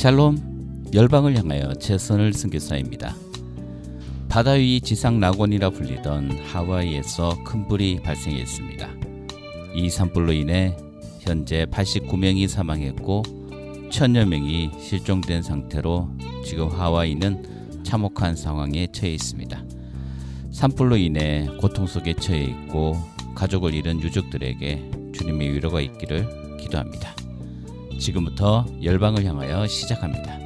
샬롬 열방을 향하여 최선을 승교사입니다. 바다 위 지상 낙원이라 불리던 하와이에서 큰 불이 발생했습니다. 이 산불로 인해 현재 89명이 사망했고 천여 명이 실종된 상태로 지금 하와이는 참혹한 상황에 처해 있습니다. 산불로 인해 고통 속에 처해 있고 가족을 잃은 유족들에게 주님의 위로가 있기를 기도합니다. 지금부터 열방을 향하여 시작합니다.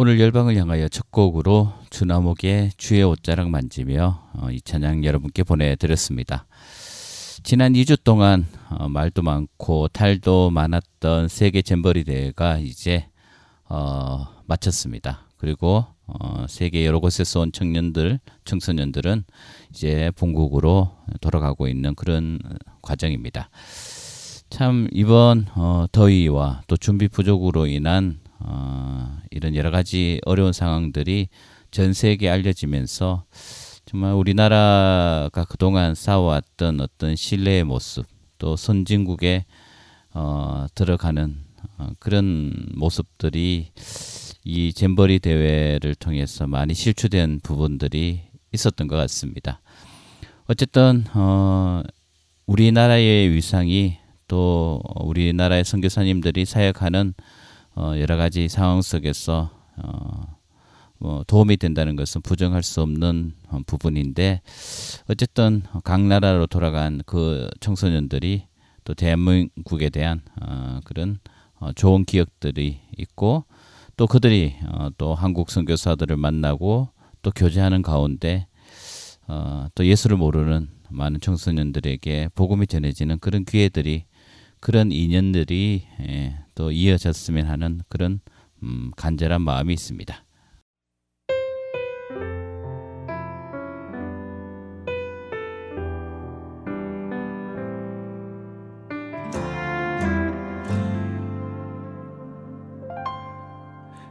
오늘 열방을 향하여 첫 곡으로 주나목의 주의 옷자락 만지며 어, 이 찬양 여러분께 보내드렸습니다. 지난 2주 동안 어, 말도 많고 탈도 많았던 세계 잼버리 대회가 이제 어, 마쳤습니다. 그리고 어, 세계 여러 곳에서 온 청년들, 청소년들은 이제 본국으로 돌아가고 있는 그런 과정입니다. 참 이번 어, 더위와 또 준비 부족으로 인한 어, 이런 여러 가지 어려운 상황들이 전 세계에 알려지면서 정말 우리나라가 그동안 쌓아왔던 어떤 신뢰의 모습 또 선진국에 어, 들어가는 어, 그런 모습들이 이 잼버리 대회를 통해서 많이 실추된 부분들이 있었던 것 같습니다. 어쨌든 어, 우리나라의 위상이 또 우리나라의 선교사님들이 사역하는 어, 여러 가지 상황 속에서 어, 뭐 도움이 된다는 것은 부정할 수 없는 어, 부분인데 어쨌든 각 나라로 돌아간 그 청소년들이 또 대한민국에 대한 어, 그런 어, 좋은 기억들이 있고 또 그들이 어, 또 한국 선교사들을 만나고 또 교제하는 가운데 어, 또 예수를 모르는 많은 청소년들에게 복음이 전해지는 그런 기회들이 그런 인연들이 예, 또 이어졌으면 하는 그런 음, 간절한 마음이 있습니다.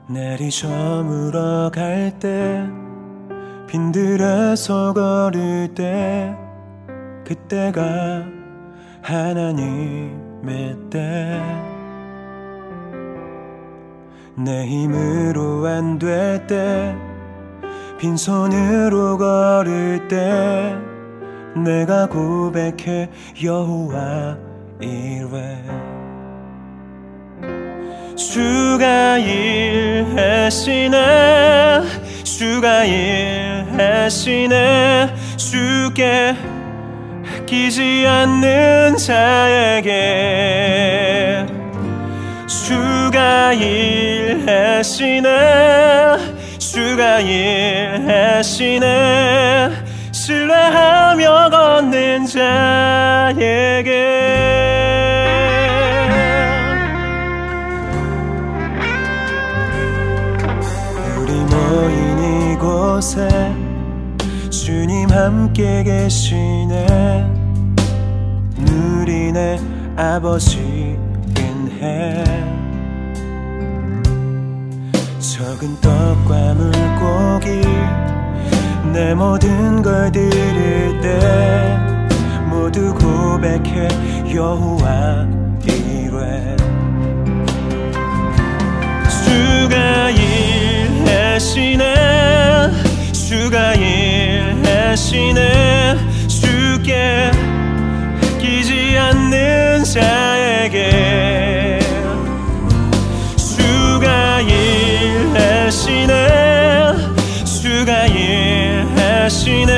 내리 저물어 갈 때 빈들에서 걸을 때 그때가 하나님 의 때내 힘으로 안 될 때 빈손으로 걸을 때 내가 고백해 여호와 이래 주가 일하시네 주가 일하시네 주께 끼지 않는 자에게 주가 일하시네 주가 일하시네. 신뢰하며 걷는 자에게 우리 모인 이곳에 주님 함께 계시네 누리네 아버지 해. 적은 떡과 물고기 내 모든 걸 드릴 때 모두 고백해 여호와 이래 주가 일하시네 주가 일하시네. 주께 않는 자에게 주가 일하시네 주가 일하시네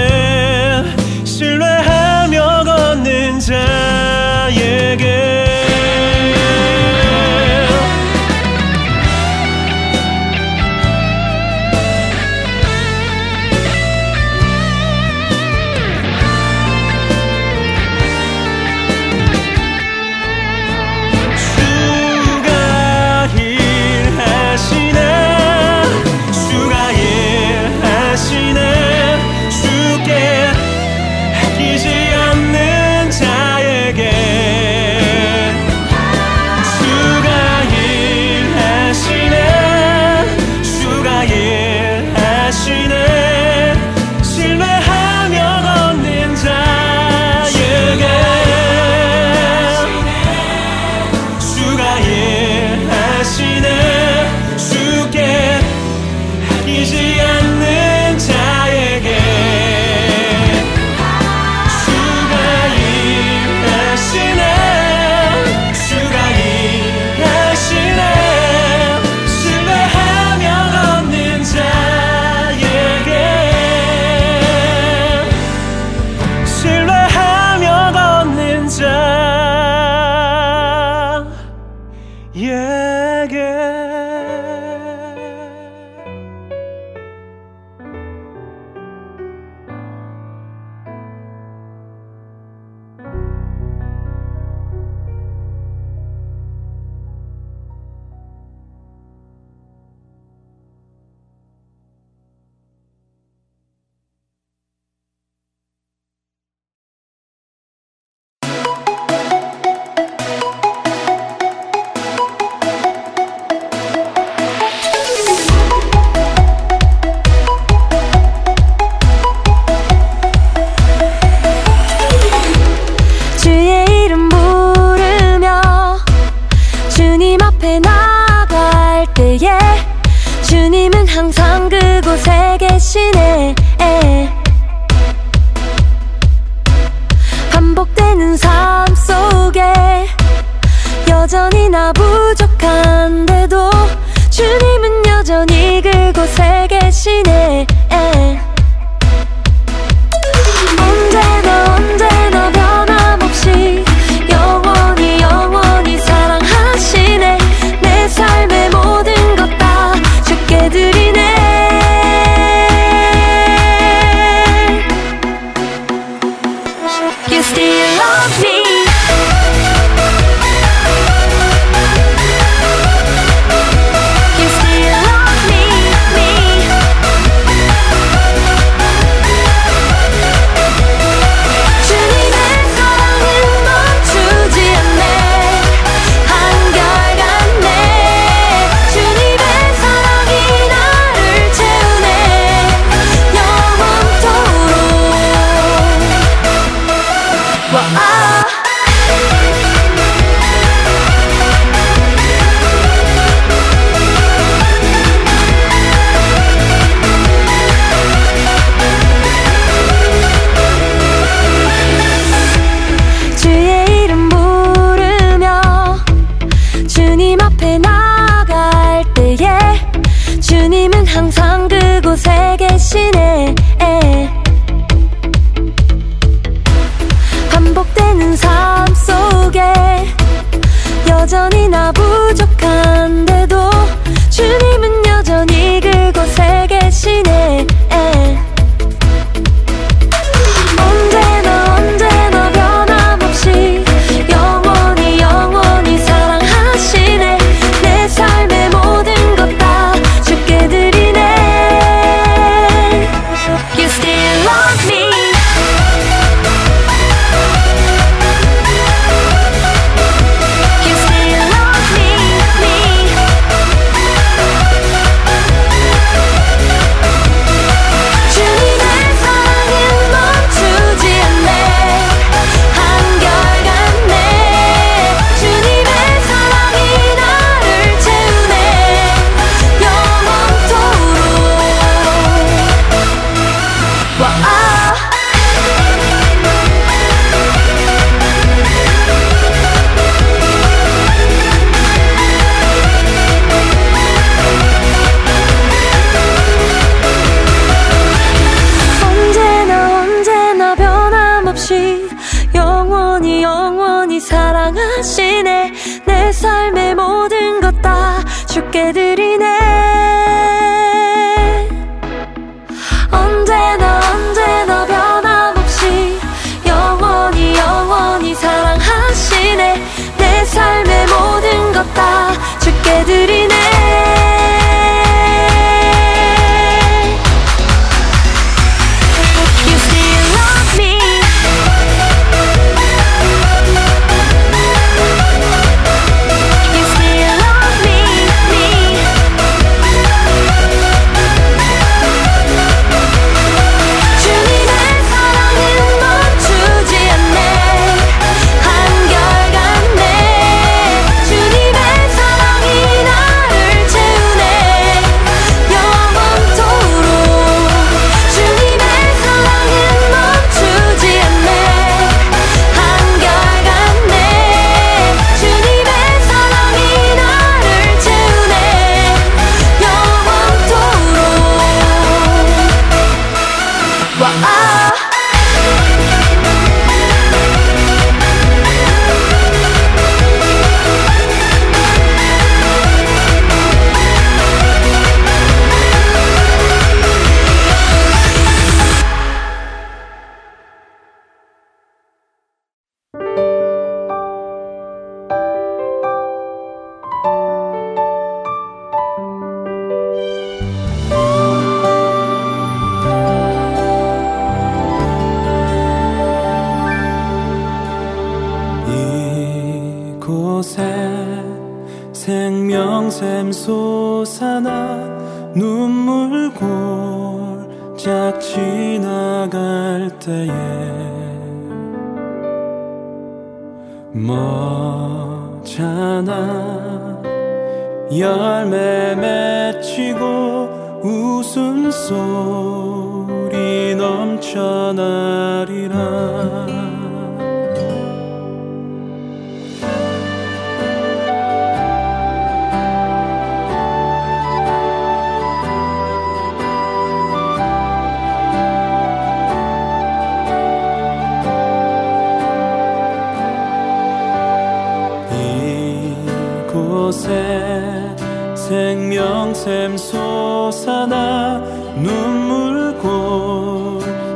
곳에 생명샘 솟아나 눈물골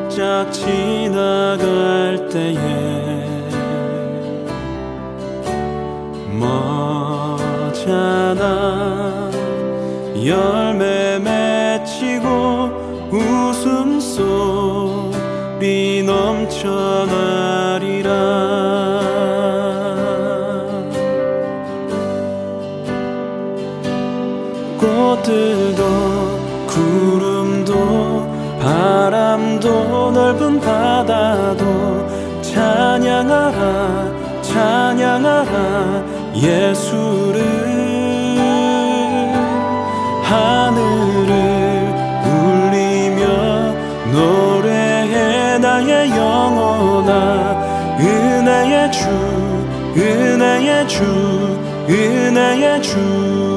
짝 지나갈 때에 멋잖아 열매 맺히고 웃음소리 넘쳐나 찬양하라 찬양하라 예수를. 하늘을 울리며 노래해 나의 영혼아. 은혜의 주 은혜의 주 은혜의 주.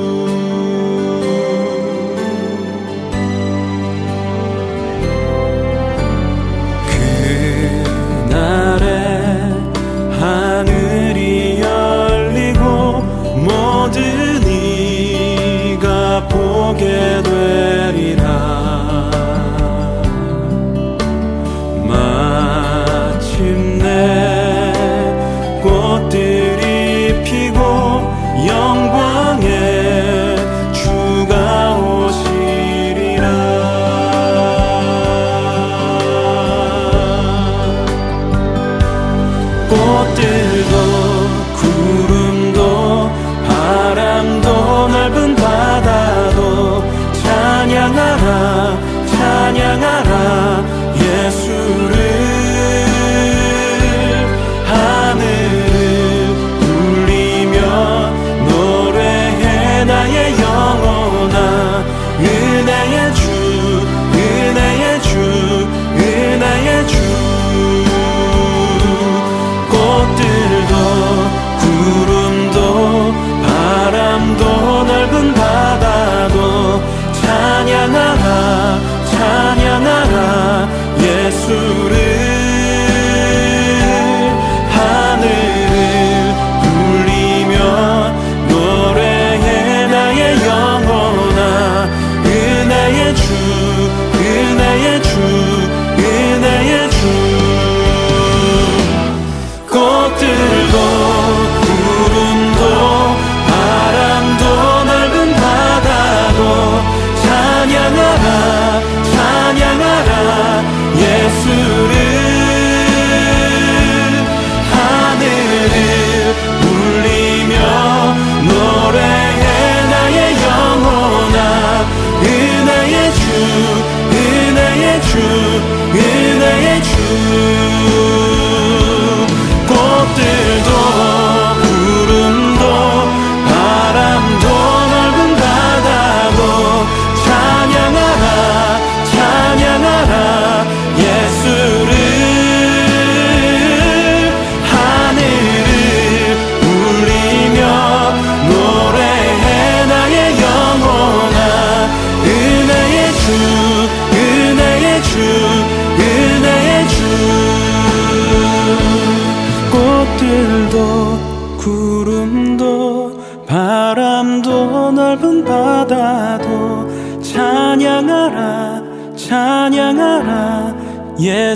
찬양하라. 예수를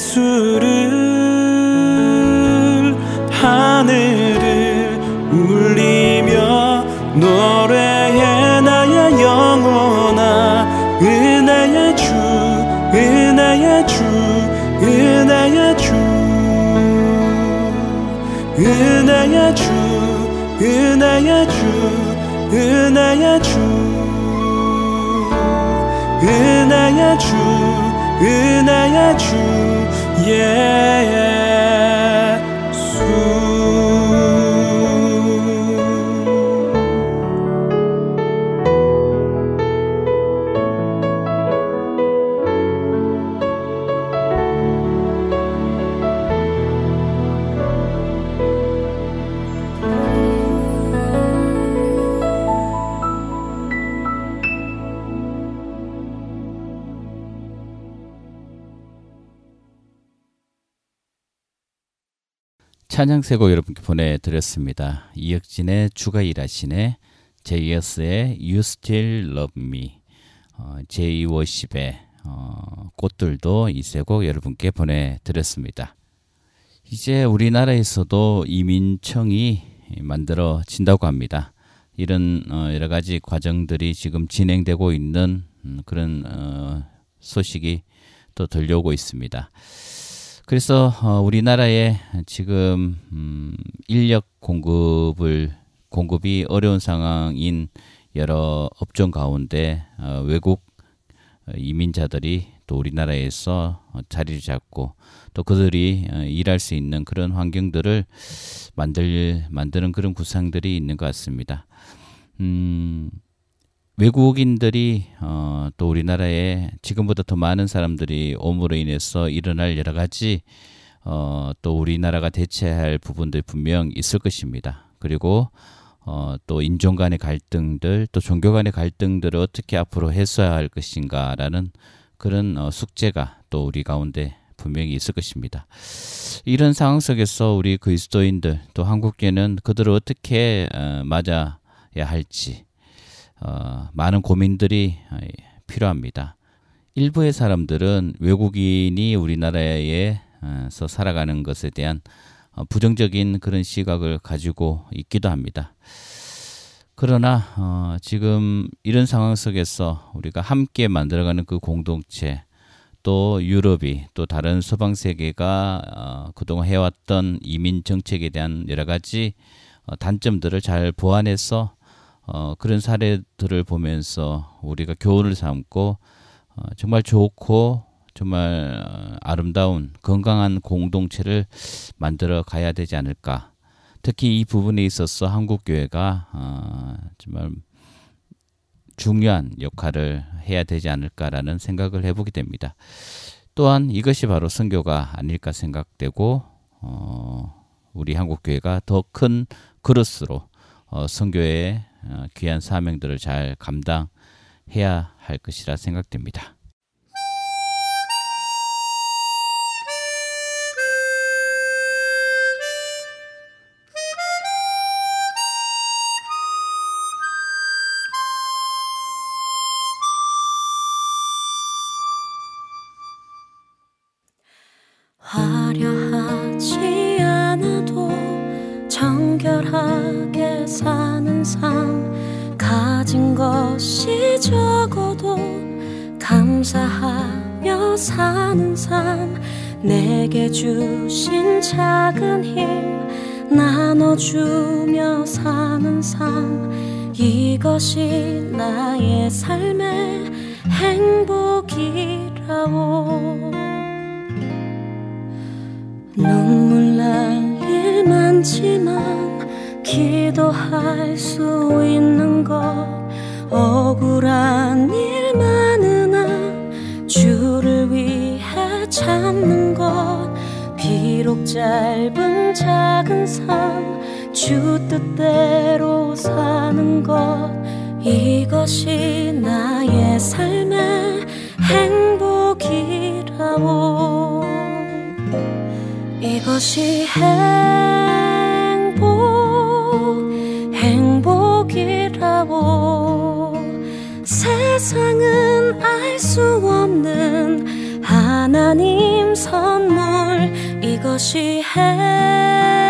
예수를 하늘을 울리며 노래해 나의 영혼아 은혜의 주 은혜의 주 은혜의 주 은혜의 주 은혜의 주 은혜의 주 은혜의 주 은혜의 주. yeah. 찬양 세곡 여러분께 보내드렸습니다. 이혁진의 주가 일하시네, 제이어스의 You Still Love Me, 어, 제이 워십의 어, 꽃들도 이 세 곡 여러분께 보내드렸습니다. 이제 우리나라에서도 이민청이 만들어진다고 합니다. 이런 어, 여러 가지 과정들이 지금 진행되고 있는 음, 그런 어, 소식이 또 들려오고 있습니다. 그래서 어, 우리나라에 지금 음, 인력 공급을 공급이 어려운 상황인 여러 업종 가운데 어, 외국 이민자들이 또 우리나라에서 자리를 잡고 또 그들이 어, 일할 수 있는 그런 환경들을 만들 만드는 그런 구상들이 있는 것 같습니다. 음, 외국인들이 어, 또 우리나라에 지금보다 더 많은 사람들이 옴으로 인해서 일어날 여러 가지 어, 또 우리나라가 대체할 부분들 분명 있을 것입니다. 그리고 어, 또 인종 간의 갈등들, 또 종교 간의 갈등들을 어떻게 앞으로 해소할 것인가라는 그런 어, 숙제가 또 우리 가운데 분명히 있을 것입니다. 이런 상황 속에서 우리 그리스도인들 또 한국계는 그들을 어떻게 어, 맞아야 할지 어, 많은 고민들이 어, 필요합니다. 일부의 사람들은 외국인이 우리나라에서 살아가는 것에 대한 어, 부정적인 그런 시각을 가지고 있기도 합니다. 그러나 어, 지금 이런 상황 속에서 우리가 함께 만들어가는 그 공동체 또 유럽이 또 다른 서방 세계가 어, 그동안 해왔던 이민 정책에 대한 여러 가지 어, 단점들을 잘 보완해서 어, 그런 사례들을 보면서 우리가 교훈을 삼고 어, 정말 좋고 정말 어, 아름다운 건강한 공동체를 만들어 가야 되지 않을까. 특히 이 부분에 있어서 한국 교회가 어, 정말 중요한 역할을 해야 되지 않을까라는 생각을 해보게 됩니다. 또한 이것이 바로 선교가 아닐까 생각되고 어, 우리 한국 교회가 더 큰 그릇으로 어, 선교의 어, 귀한 사명들을 잘 감당해야 할 것이라 생각됩니다. 것이 나의 삶의 행복이라오 눈물 날 일 많지만 기도할 수 있는 것 억울한 일 많으나 주를 위해 참는 것. 비록 짧은 작은 삶 주 뜻대로 사는 것 이것이 나의 삶의 행복이라오 이것이 행복, 행복이라고. 세상은 알 수 없는 하나님 선물. 이것이 행복,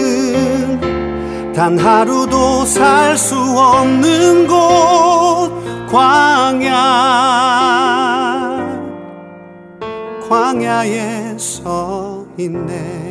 단 하루도 살 수 없는 곳 광야. 광야에 서 있네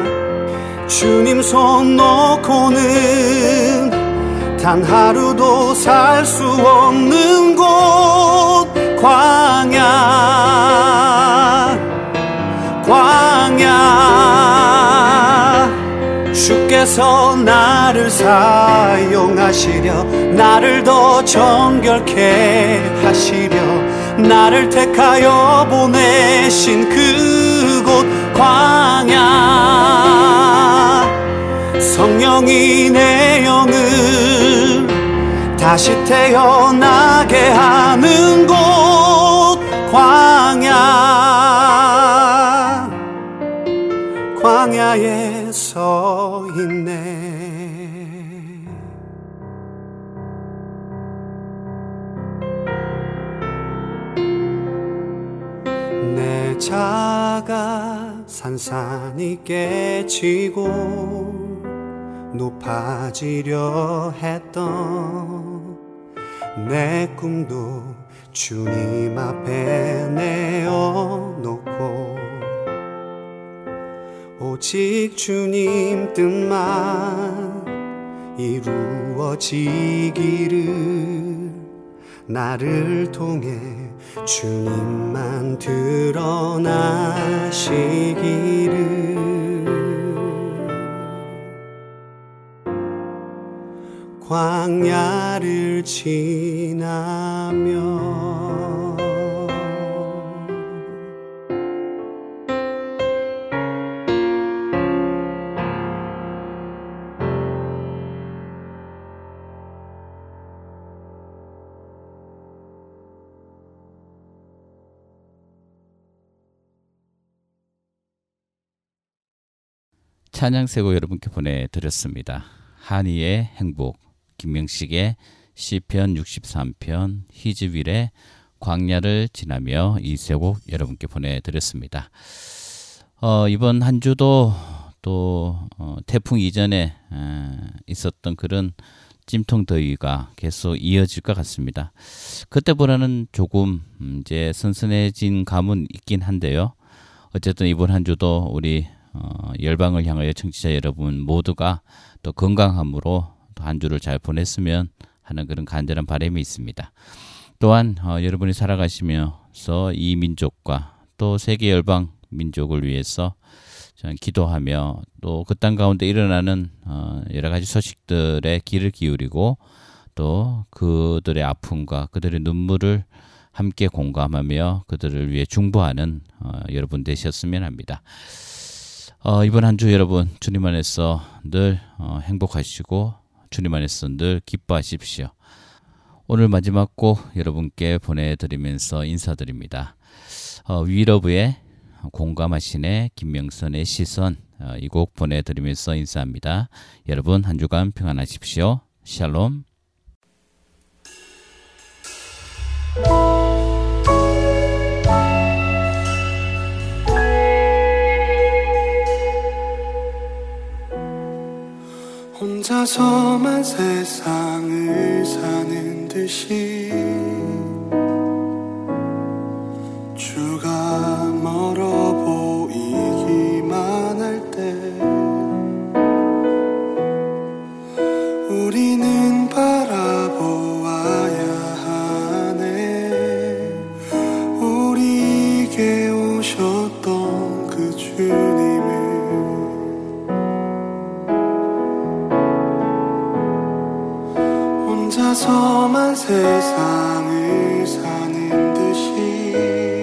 주님 손 놓고는 단 하루도 살 수 없는 곳 광야. 광야. 주께서 나를 사용하시려 나를 더 정결케 하시려 나를 택하여 보내신 그곳 광야 성령이 내 영을 다시 태어나게 하는 곳 광야. 광야에 서 있네. 내 자가 산산이 깨지고 높아지려 했던 내 꿈도 주님 앞에 내어놓고 오직 주님 뜻만 이루어지기를 나를 통해 주님만 드러나시기를 광야를 지나며 찬양 세고 여러분께 보내드렸습니다. 한이의 행복, 김명식의 시편 63편, 희즈윌의 광야를 지나며 이세곡 여러분께 보내드렸습니다. 어, 이번 한 주도 또 어, 태풍 이전에 에, 있었던 그런 찜통 더위가 계속 이어질 것 같습니다. 그때보다는 조금 음, 이제 선선해진 감은 있긴 한데요. 어쨌든 이번 한 주도 우리 어, 열방을 향하여 청취자 여러분 모두가 또 건강함으로 또 한 주를 잘 보냈으면 하는 그런 간절한 바람이 있습니다. 또한 어, 여러분이 살아가시면서 이 민족과 또 세계 열방 민족을 위해서 기도하며 또 그 땅 가운데 일어나는 어, 여러 가지 소식들에 귀를 기울이고 또 그들의 아픔과 그들의 눈물을 함께 공감하며 그들을 위해 중보하는 어, 여러분 되셨으면 합니다. 어, 이번 한 주 여러분 주님 안에서 늘 어, 행복하시고 주님 안에서 늘 기뻐하십시오. 오늘 마지막 곡 여러분께 보내드리면서 인사드립니다. 어, 위러브의 공감하시네 김명선의 시선 어, 이곡 보내드리면서 인사합니다. 여러분 한 주간 평안하십시오. 샬롬. 혼자서만 세상을 사는 듯이 주가 멀어 혼자서만 세상을 사는 듯이